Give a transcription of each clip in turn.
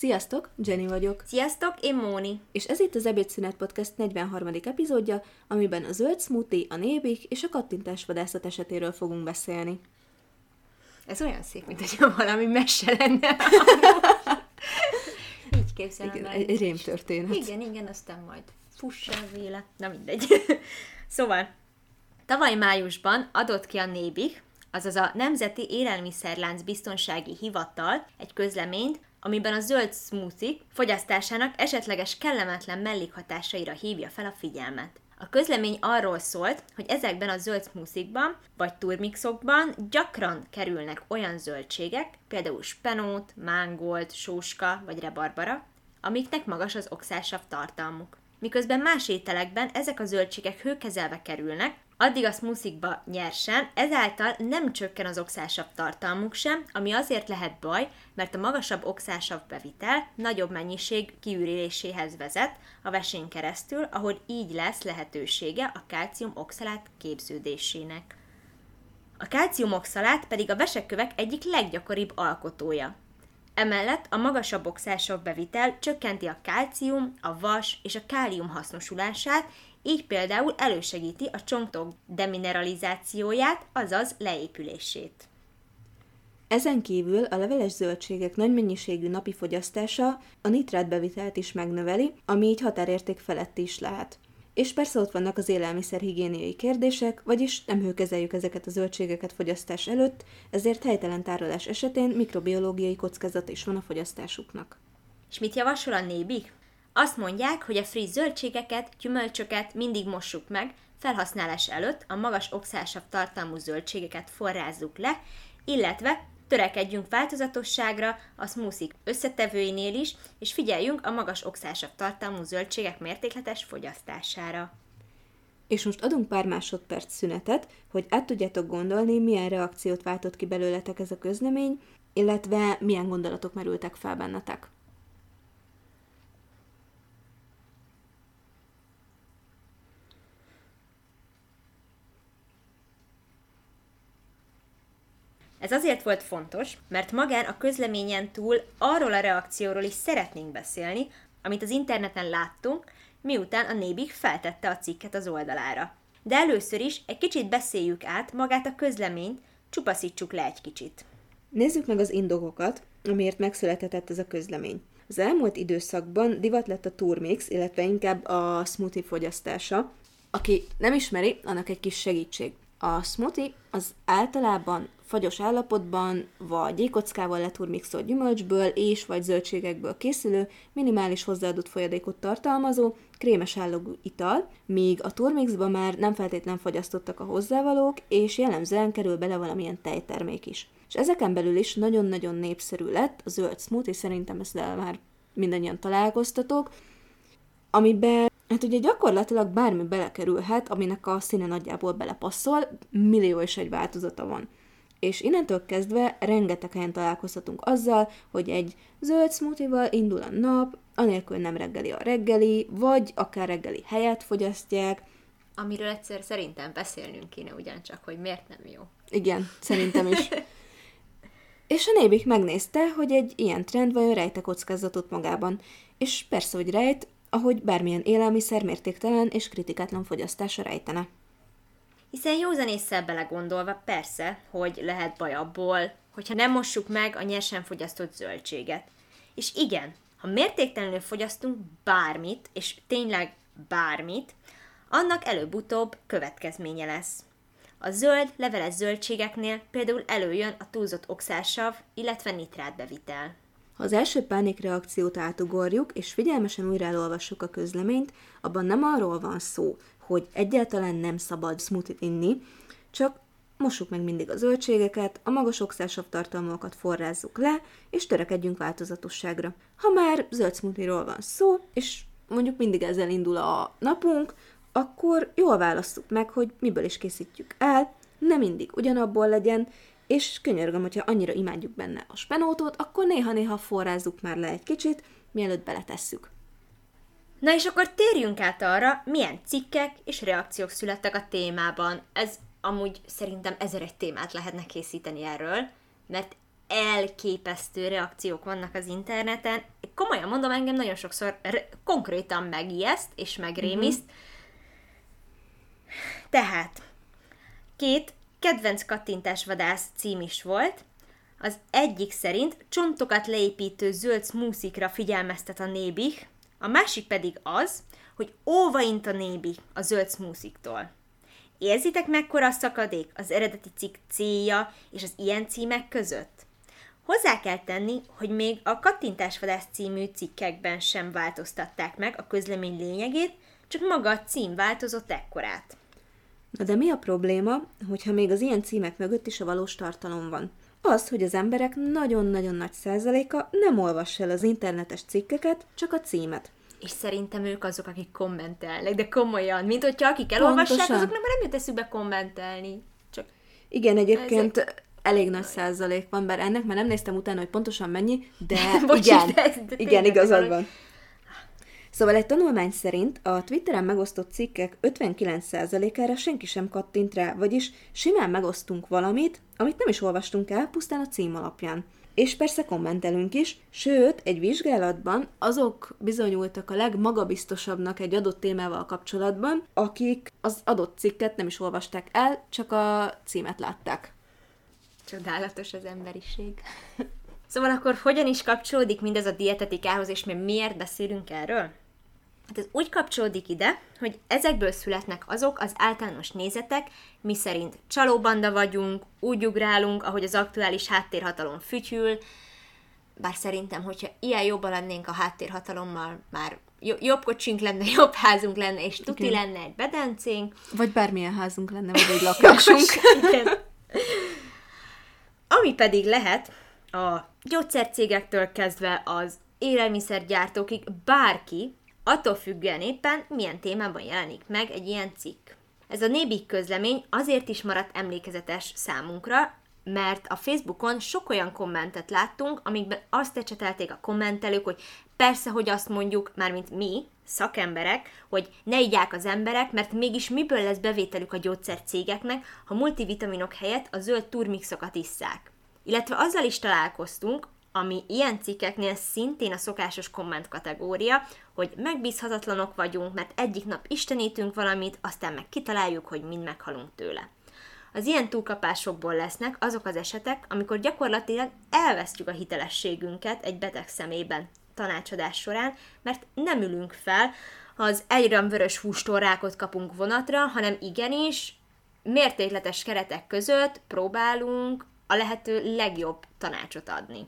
Sziasztok, Jenny vagyok. Sziasztok, én Móni. És ez itt az Ebédszünet Podcast 43. epizódja, amiben a zöld smoothie, a nébik és a kattintás vadászat esetéről fogunk beszélni. Ez olyan szép, mint hogyha valami mese lenne. Így képzelem Igen, el. egy, rémtörténet. Igen, igen, aztán majd fussa véle. Na mindegy. szóval, tavaly májusban adott ki a NÉBIK, azaz a Nemzeti Élelmiszerlánc Biztonsági Hivatal egy közleményt, amiben a zöld smoothie fogyasztásának esetleges kellemetlen mellékhatásaira hívja fel a figyelmet. A közlemény arról szólt, hogy ezekben a zöld smoothie-ban vagy turmixokban gyakran kerülnek olyan zöldségek, például spenót, mángolt, sóska vagy rebarbara, amiknek magas az oxálsav tartalmuk. Miközben más ételekben ezek a zöldségek hőkezelve kerülnek, addig a smoothie-ba nyersen, ezáltal nem csökken az oxálsav tartalmuk sem, ami azért lehet baj, mert a magasabb oxálsav bevitel nagyobb mennyiség kiüréléséhez vezet a vesén keresztül, ahogy így lesz lehetősége a kálcium oxalát képződésének. A kálciumoxalát pedig a vesekövek egyik leggyakoribb alkotója. Emellett a magasabb oxálsav bevitel csökkenti a kálcium, a vas és a kálium hasznosulását, így például elősegíti a csontok demineralizációját, azaz leépülését. Ezen kívül a leveles zöldségek nagy mennyiségű napi fogyasztása a nitrátbevitelt is megnöveli, ami így határérték felett is lehet. És persze ott vannak az élelmiszerhigiéniai kérdések, vagyis nem hőkezeljük ezeket a zöldségeket fogyasztás előtt, ezért helytelen tárolás esetén mikrobiológiai kockázat is van a fogyasztásuknak. És mit javasol a nébik? Azt mondják, hogy a friss zöldségeket, gyümölcsöket mindig mossuk meg, felhasználás előtt a magas oxálsav tartalmú zöldségeket forrázzuk le, illetve törekedjünk változatosságra a smoothie összetevőinél is, és figyeljünk a magas oxálsav tartalmú zöldségek mértékletes fogyasztására. És most adunk pár másodperc szünetet, hogy át tudjátok gondolni, milyen reakciót váltott ki belőletek ez a közlemény, illetve milyen gondolatok merültek fel bennetek. Ez azért volt fontos, mert magán a közleményen túl arról a reakcióról is szeretnénk beszélni, amit az interneten láttunk, miután a Nébik feltette a cikket az oldalára. De először is egy kicsit beszéljük át magát a közleményt, csupaszítsuk le egy kicsit. Nézzük meg az indokokat, amiért megszületett ez a közlemény. Az elmúlt időszakban divat lett a turmix, illetve inkább a smoothie fogyasztása. Aki nem ismeri, annak egy kis segítség. A smoothie az általában fagyos állapotban, vagy gyékockával leturmixolt gyümölcsből és vagy zöldségekből készülő, minimális hozzáadott folyadékot tartalmazó, krémes állagú ital, míg a turmixba már nem feltétlen fagyasztottak a hozzávalók, és jellemzően kerül bele valamilyen tejtermék is. És ezeken belül is nagyon-nagyon népszerű lett a zöld smoothie, szerintem ezt már mindannyian találkoztatok, amiben Hát ugye gyakorlatilag bármi belekerülhet, aminek a színe nagyjából belepasszol, millió és egy változata van. És innentől kezdve rengeteg helyen találkozhatunk azzal, hogy egy zöld smoothie indul a nap, anélkül nem reggeli a reggeli, vagy akár reggeli helyet fogyasztják. Amiről egyszer szerintem beszélnünk kéne ugyancsak, hogy miért nem jó. Igen, szerintem is. és a nébik megnézte, hogy egy ilyen trend vajon rejte kockázatot magában. És persze, hogy rejt, ahogy bármilyen élelmiszer mértéktelen és kritikátlan fogyasztása rejtene. Hiszen józan észre belegondolva persze, hogy lehet baj abból, hogyha nem mossuk meg a nyersen fogyasztott zöldséget. És igen, ha mértéktelenül fogyasztunk bármit, és tényleg bármit, annak előbb-utóbb következménye lesz. A zöld, leveles zöldségeknél például előjön a túlzott oxálsav, illetve nitrátbevitel. Ha az első pánikreakciót átugorjuk, és figyelmesen újra elolvassuk a közleményt, abban nem arról van szó, hogy egyáltalán nem szabad smoothie inni, csak mossuk meg mindig a zöldségeket, a magas oxálsav tartalmakat forrázzuk le, és törekedjünk változatosságra. Ha már zöld smoothie-ról van szó, és mondjuk mindig ezzel indul a napunk, akkor jól választjuk meg, hogy miből is készítjük el, nem mindig ugyanabból legyen, és könyörgöm, hogyha annyira imádjuk benne a spenótot, akkor néha-néha forrázzuk már le egy kicsit, mielőtt beletesszük. Na és akkor térjünk át arra, milyen cikkek és reakciók születtek a témában. Ez amúgy szerintem ezer egy témát lehetne készíteni erről, mert elképesztő reakciók vannak az interneten. Komolyan mondom, engem nagyon sokszor re- konkrétan megijeszt és megrémiszt. Mm-hmm. Tehát, két kedvenc kattintásvadász cím is volt. Az egyik szerint csontokat leépítő zöld smoothie figyelmeztet a nébih, a másik pedig az, hogy óvaint a nébi a zöld smoothie-tól. Érzitek mekkora a szakadék az eredeti cikk célja és az ilyen címek között? Hozzá kell tenni, hogy még a Kattintásvadász című cikkekben sem változtatták meg a közlemény lényegét, csak maga a cím változott ekkorát. Na de mi a probléma, hogyha még az ilyen címek mögött is a valós tartalom van? Az, hogy az emberek nagyon-nagyon nagy százaléka nem olvassa el az internetes cikkeket, csak a címet. És szerintem ők azok, akik kommentelnek, de komolyan, mint hogyha akik elolvassák, Pontosan. azoknak már nem jut eszükbe kommentelni. Csak Igen, egyébként ezek... elég nagy százalék van, bár ennek már nem néztem utána, hogy pontosan mennyi, de Bocsi, igen, de, de igen, igazad van. Szóval egy tanulmány szerint a Twitteren megosztott cikkek 59%-ára senki sem kattint rá, vagyis simán megosztunk valamit, amit nem is olvastunk el, pusztán a cím alapján. És persze kommentelünk is, sőt, egy vizsgálatban azok bizonyultak a legmagabiztosabbnak egy adott témával kapcsolatban, akik az adott cikket nem is olvasták el, csak a címet látták. Csodálatos az emberiség. Szóval akkor hogyan is kapcsolódik mindez a dietetikához, és mi miért beszélünk erről? Hát ez úgy kapcsolódik ide, hogy ezekből születnek azok az általános nézetek, mi szerint csalóbanda vagyunk, úgy ugrálunk, ahogy az aktuális háttérhatalom fütyül, bár szerintem, hogyha ilyen jobban lennénk a háttérhatalommal, már jobb kocsink lenne, jobb házunk lenne, és tuti Igen. lenne egy bedencénk. Vagy bármilyen házunk lenne, vagy egy lakásunk. Ami pedig lehet, a gyógyszercégektől kezdve az élelmiszergyártókig bárki, attól függően éppen milyen témában jelenik meg egy ilyen cikk. Ez a Nébik közlemény azért is maradt emlékezetes számunkra, mert a Facebookon sok olyan kommentet láttunk, amikben azt ecsetelték a kommentelők, hogy persze, hogy azt mondjuk, mármint mi, szakemberek, hogy ne igyák az emberek, mert mégis miből lesz bevételük a gyógyszercégeknek, ha multivitaminok helyett a zöld turmixokat isszák. Illetve azzal is találkoztunk, ami ilyen cikkeknél szintén a szokásos komment kategória, hogy megbízhatatlanok vagyunk, mert egyik nap istenítünk valamit, aztán meg kitaláljuk, hogy mind meghalunk tőle. Az ilyen túlkapásokból lesznek azok az esetek, amikor gyakorlatilag elvesztjük a hitelességünket egy beteg szemében tanácsadás során, mert nem ülünk fel, ha az egyram vörös hústól kapunk vonatra, hanem igenis mértékletes keretek között próbálunk a lehető legjobb tanácsot adni.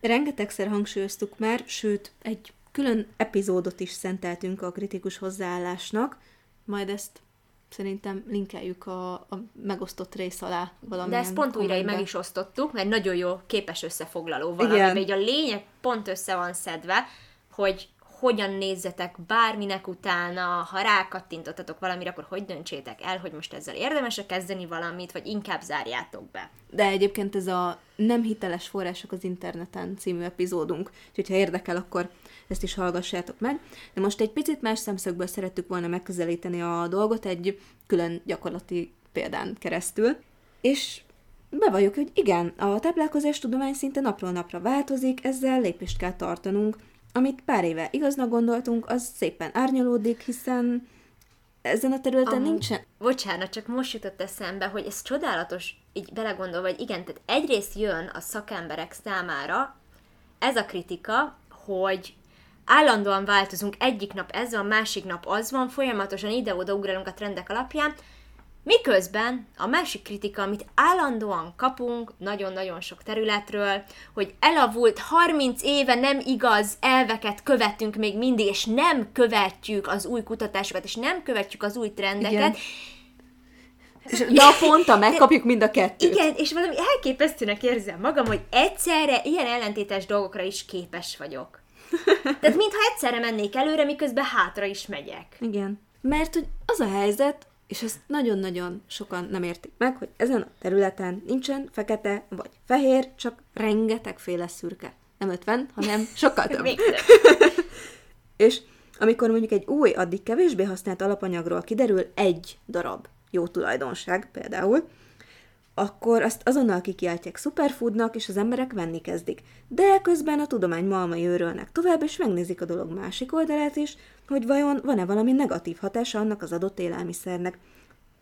Rengetegszer hangsúlyoztuk már, sőt, egy külön epizódot is szenteltünk a kritikus hozzáállásnak, majd ezt szerintem linkeljük a, a megosztott rész alá valamilyen De ezt pont újra meg is osztottuk, mert nagyon jó képes összefoglaló valami, így a lényeg pont össze van szedve, hogy hogyan nézzetek bárminek utána, ha rákattintottatok valamire, akkor hogy döntsétek el, hogy most ezzel érdemes kezdeni valamit, vagy inkább zárjátok be. De egyébként ez a nem hiteles források az interneten című epizódunk, úgyhogy ha érdekel, akkor ezt is hallgassátok meg. De most egy picit más szemszögből szerettük volna megközelíteni a dolgot egy külön gyakorlati példán keresztül. És bevalljuk, hogy igen, a táplálkozás tudomány szinte napról napra változik, ezzel lépést kell tartanunk, amit pár éve igaznak gondoltunk, az szépen árnyalódik, hiszen ezen a területen Amúgy, nincsen... Bocsánat, csak most jutott eszembe, hogy ez csodálatos, így belegondolva, hogy igen, tehát egyrészt jön a szakemberek számára ez a kritika, hogy állandóan változunk, egyik nap ez van, másik nap az van, folyamatosan ide-oda ugrálunk a trendek alapján, Miközben a másik kritika, amit állandóan kapunk nagyon-nagyon sok területről, hogy elavult 30 éve nem igaz elveket követünk még mindig, és nem követjük az új kutatásokat, és nem követjük az új trendeket, Igen. És naponta megkapjuk mind a kettőt. Igen, és valami elképesztőnek érzem magam, hogy egyszerre ilyen ellentétes dolgokra is képes vagyok. Tehát mintha egyszerre mennék előre, miközben hátra is megyek. Igen. Mert hogy az a helyzet, és ezt nagyon-nagyon sokan nem értik meg, hogy ezen a területen nincsen fekete vagy fehér, csak rengetegféle szürke. Nem 50, hanem sokkal több. és amikor mondjuk egy új, addig kevésbé használt alapanyagról kiderül egy darab jó tulajdonság például, akkor azt azonnal kikiáltják superfoodnak, és az emberek venni kezdik. De közben a tudomány malmai őrölnek tovább, és megnézik a dolog másik oldalát is, hogy vajon van-e valami negatív hatása annak az adott élelmiszernek.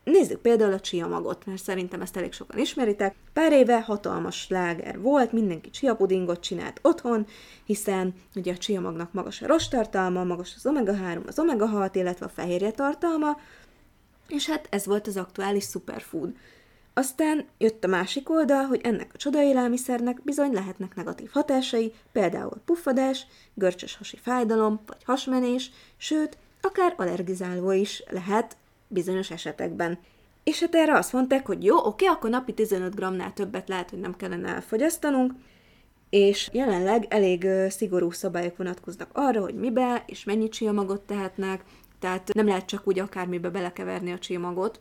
Nézzük például a chia magot, mert szerintem ezt elég sokan ismeritek. Pár éve hatalmas láger volt, mindenki chia pudingot csinált otthon, hiszen ugye a chia magnak magas a rostartalma, magas az omega-3, az omega-6, illetve a fehérje tartalma, és hát ez volt az aktuális superfood. Aztán jött a másik oldal, hogy ennek a csodaélelmiszernek bizony lehetnek negatív hatásai, például puffadás, görcsös hasi fájdalom, vagy hasmenés, sőt, akár allergizáló is lehet bizonyos esetekben. És hát erre azt mondták, hogy jó, oké, akkor napi 15 g-nál többet lehet, hogy nem kellene elfogyasztanunk, és jelenleg elég szigorú szabályok vonatkoznak arra, hogy mibe és mennyi csiamagot tehetnek, tehát nem lehet csak úgy akármibe belekeverni a csiamagot,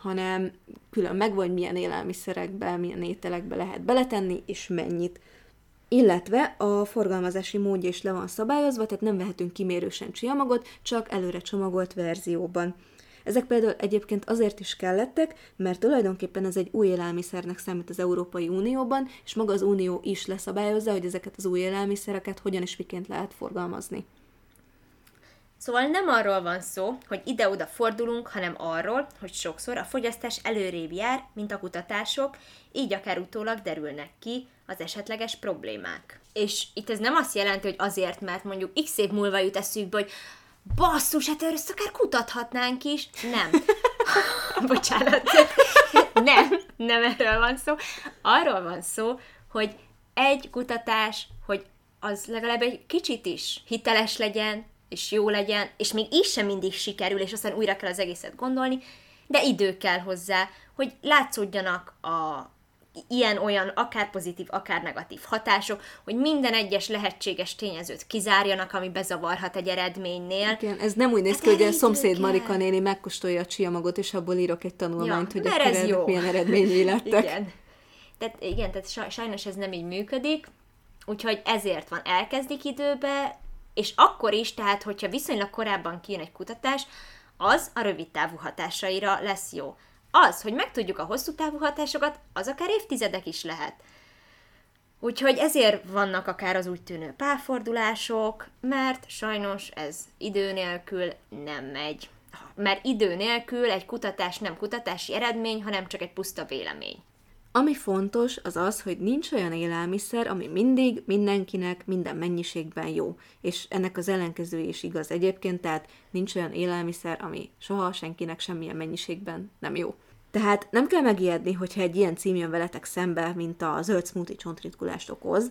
hanem külön meg hogy milyen élelmiszerekbe, milyen ételekbe lehet beletenni, és mennyit. Illetve a forgalmazási módja is le van szabályozva, tehát nem vehetünk kimérősen csiamagot, csak előre csomagolt verzióban. Ezek például egyébként azért is kellettek, mert tulajdonképpen ez egy új élelmiszernek számít az Európai Unióban, és maga az Unió is leszabályozza, hogy ezeket az új élelmiszereket hogyan és miként lehet forgalmazni. Szóval nem arról van szó, hogy ide-oda fordulunk, hanem arról, hogy sokszor a fogyasztás előrébb jár, mint a kutatások, így akár utólag derülnek ki az esetleges problémák. És itt ez nem azt jelenti, hogy azért, mert mondjuk x év múlva jut eszükbe, hogy basszus, hát erről akár kutathatnánk is. Nem. Bocsánat. nem, nem erről van szó. Arról van szó, hogy egy kutatás, hogy az legalább egy kicsit is hiteles legyen, és jó legyen, és még így sem mindig sikerül, és aztán újra kell az egészet gondolni, de idő kell hozzá, hogy látszódjanak a ilyen-olyan, akár pozitív, akár negatív hatások, hogy minden egyes lehetséges tényezőt kizárjanak, ami bezavarhat egy eredménynél. Igen, ez nem úgy néz hát ki, hogy a szomszéd kell. Marika néni megkóstolja a csiamagot, és abból írok egy tanulmányt, ja, hogy akkor ez jó. milyen eredményei lettek. igen. Tehát, igen, tehát sajnos ez nem így működik, úgyhogy ezért van, elkezdik időbe, és akkor is, tehát hogyha viszonylag korábban kijön egy kutatás, az a rövid távú hatásaira lesz jó. Az, hogy megtudjuk a hosszú távú hatásokat, az akár évtizedek is lehet. Úgyhogy ezért vannak akár az úgy tűnő párfordulások, mert sajnos ez idő nélkül nem megy. Mert idő nélkül egy kutatás nem kutatási eredmény, hanem csak egy puszta vélemény. Ami fontos, az az, hogy nincs olyan élelmiszer, ami mindig mindenkinek minden mennyiségben jó. És ennek az ellenkező is igaz egyébként, tehát nincs olyan élelmiszer, ami soha senkinek semmilyen mennyiségben nem jó. Tehát nem kell megijedni, hogyha egy ilyen cím jön veletek szembe, mint a zöld smoothie csontritkulást okoz.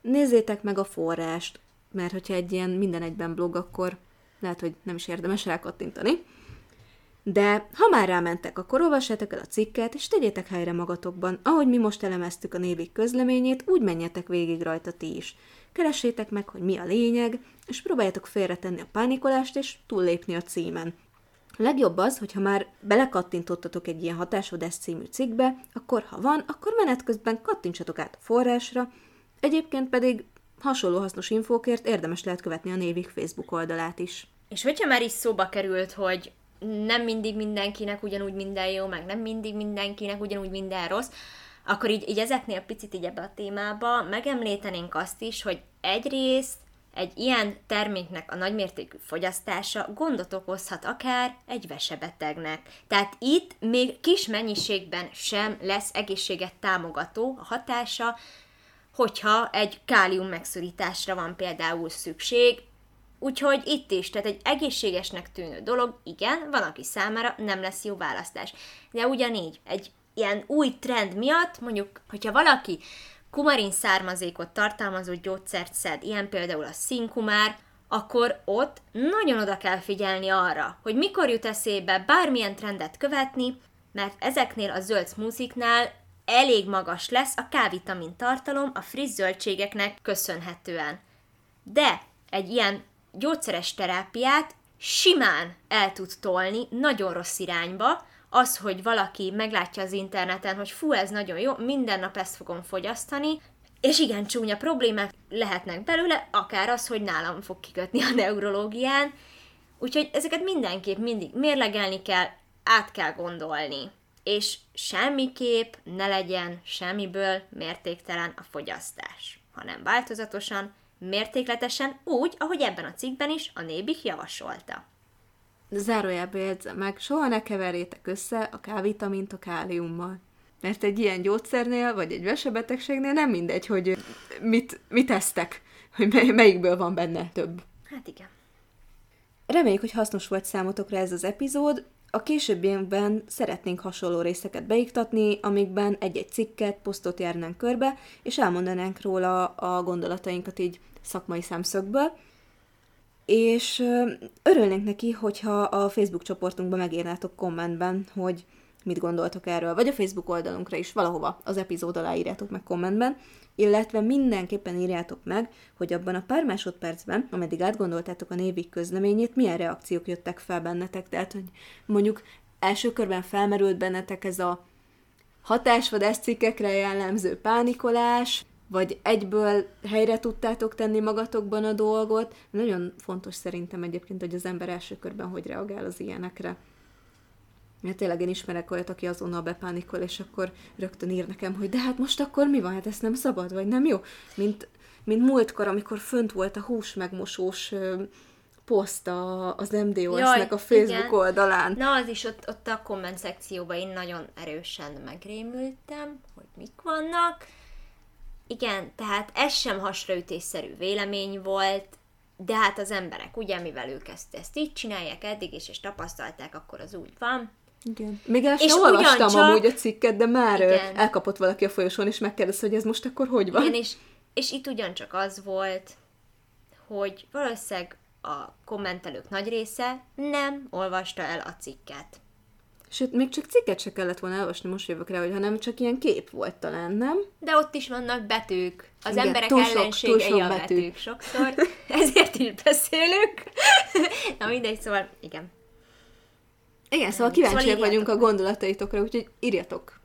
Nézzétek meg a forrást, mert hogyha egy ilyen minden egyben blog, akkor lehet, hogy nem is érdemes rákattintani. De ha már rámentek, akkor olvassátok el a cikket, és tegyétek helyre magatokban. Ahogy mi most elemeztük a névig közleményét, úgy menjetek végig rajta ti is. Keressétek meg, hogy mi a lényeg, és próbáljátok félretenni a pánikolást, és túllépni a címen. Legjobb az, hogyha már belekattintottatok egy ilyen hatásodás című cikkbe, akkor ha van, akkor menet közben kattintsatok át a forrásra, egyébként pedig hasonló hasznos infókért érdemes lehet követni a Névik Facebook oldalát is. És hogyha már is szóba került, hogy nem mindig mindenkinek ugyanúgy minden jó, meg nem mindig mindenkinek ugyanúgy minden rossz, akkor így, így ezeknél picit így ebbe a témába megemlítenénk azt is, hogy egyrészt egy ilyen terméknek a nagymértékű fogyasztása gondot okozhat akár egy vesebetegnek. Tehát itt még kis mennyiségben sem lesz egészséget támogató a hatása, hogyha egy kálium megszorításra van például szükség, Úgyhogy itt is, tehát egy egészségesnek tűnő dolog, igen, van, aki számára nem lesz jó választás. De ugyanígy, egy ilyen új trend miatt, mondjuk, hogyha valaki kumarin származékot tartalmazó gyógyszert szed, ilyen például a színkumár, akkor ott nagyon oda kell figyelni arra, hogy mikor jut eszébe bármilyen trendet követni, mert ezeknél a zöld smoothie elég magas lesz a K-vitamin tartalom a friss zöldségeknek köszönhetően. De egy ilyen gyógyszeres terápiát simán el tud tolni nagyon rossz irányba, az, hogy valaki meglátja az interneten, hogy fú, ez nagyon jó, minden nap ezt fogom fogyasztani, és igen, csúnya problémák lehetnek belőle, akár az, hogy nálam fog kikötni a neurológián, úgyhogy ezeket mindenképp mindig mérlegelni kell, át kell gondolni. és semmiképp ne legyen semmiből mértéktelen a fogyasztás, hanem változatosan, mértékletesen úgy, ahogy ebben a cikkben is a Nébik javasolta. Zárójelbe jegyzem meg, soha ne keverjétek össze a kávitamint a káliummal. Mert egy ilyen gyógyszernél, vagy egy vesebetegségnél nem mindegy, hogy mit, mit esztek, hogy mely, melyikből van benne több. Hát igen. Reméljük, hogy hasznos volt számotokra ez az epizód. A későbbiekben szeretnénk hasonló részeket beiktatni, amikben egy-egy cikket, posztot járnánk körbe, és elmondanánk róla a gondolatainkat így szakmai szemszögből. És örülnénk neki, hogyha a Facebook csoportunkban megírnátok kommentben, hogy mit gondoltok erről, vagy a Facebook oldalunkra is, valahova az epizód alá írjátok meg kommentben, illetve mindenképpen írjátok meg, hogy abban a pár másodpercben, ameddig átgondoltátok a névik közleményét, milyen reakciók jöttek fel bennetek, tehát, hogy mondjuk első körben felmerült bennetek ez a hatásvadász cikkekre jellemző pánikolás, vagy egyből helyre tudtátok tenni magatokban a dolgot. Nagyon fontos szerintem egyébként, hogy az ember első körben hogy reagál az ilyenekre. Mert tényleg én ismerek olyat, aki azonnal bepánikol, és akkor rögtön ír nekem, hogy de hát most akkor mi van, hát ez nem szabad, vagy nem jó? Mint, mint múltkor, amikor fönt volt a hús megmosós poszt a, az MDOS-nek a Facebook igen. oldalán. Na, az is ott, ott a komment szekcióban én nagyon erősen megrémültem, hogy mik vannak. Igen, tehát ez sem hasraütésszerű vélemény volt, de hát az emberek, ugye, mivel ők ezt, ezt így csinálják eddig is, és tapasztalták, akkor az úgy van. Igen. Még el sem olvastam ugyancsak... amúgy a cikket, de már Igen. elkapott valaki a folyosón, és megkérdezte, hogy ez most akkor hogy van. Igen, és, és itt ugyancsak az volt, hogy valószínűleg a kommentelők nagy része nem olvasta el a cikket. Sőt, még csak cikket se kellett volna elolvasni, most jövök rá, hogy hanem csak ilyen kép volt talán, nem? De ott is vannak betűk. Az Igen, emberek túl sok, ellenségei túl sok a betűk. betűk sokszor. Ezért is beszélünk. Na mindegy, szóval igen. Igen, szóval kíváncsiak szóval vagyunk a gondolataitokra, úgyhogy írjatok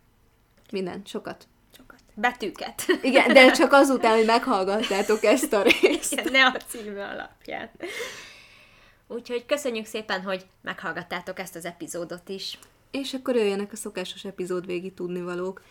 minden, sokat. Sokat. Betűket. Igen, de csak azután, hogy meghallgattátok ezt a részt. Igen, ne a címe alapján. Úgyhogy köszönjük szépen, hogy meghallgattátok ezt az epizódot is. És akkor jöjjenek a szokásos epizód végi tudnivalók.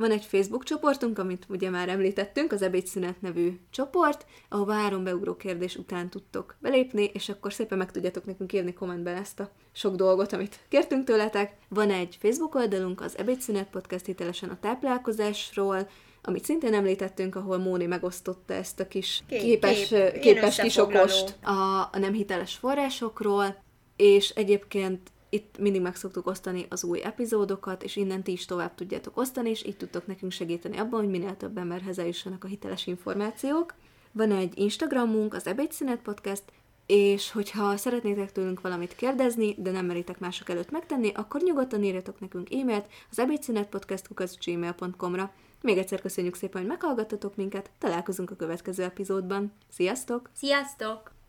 Van egy Facebook csoportunk, amit ugye már említettünk, az Ebédszünet nevű csoport, ahol három beugró kérdés után tudtok belépni, és akkor szépen meg tudjátok nekünk írni kommentben ezt a sok dolgot, amit kértünk tőletek. Van egy Facebook oldalunk, az Ebédszünet Podcast hitelesen a táplálkozásról, amit szintén említettünk, ahol Móni megosztotta ezt a kis kép, képes, kép, képes kisokost a, a nem hiteles forrásokról, és egyébként itt mindig meg szoktuk osztani az új epizódokat, és innen ti is tovább tudjátok osztani, és így tudtok nekünk segíteni abban, hogy minél több emberhez eljussanak a hiteles információk. Van egy Instagramunk, az Ebédszünet Podcast, és hogyha szeretnétek tőlünk valamit kérdezni, de nem meritek mások előtt megtenni, akkor nyugodtan írjatok nekünk e-mailt az ebédszünetpodcast.gmail.com-ra. Még egyszer köszönjük szépen, hogy meghallgattatok minket, találkozunk a következő epizódban. Sziasztok! Sziasztok!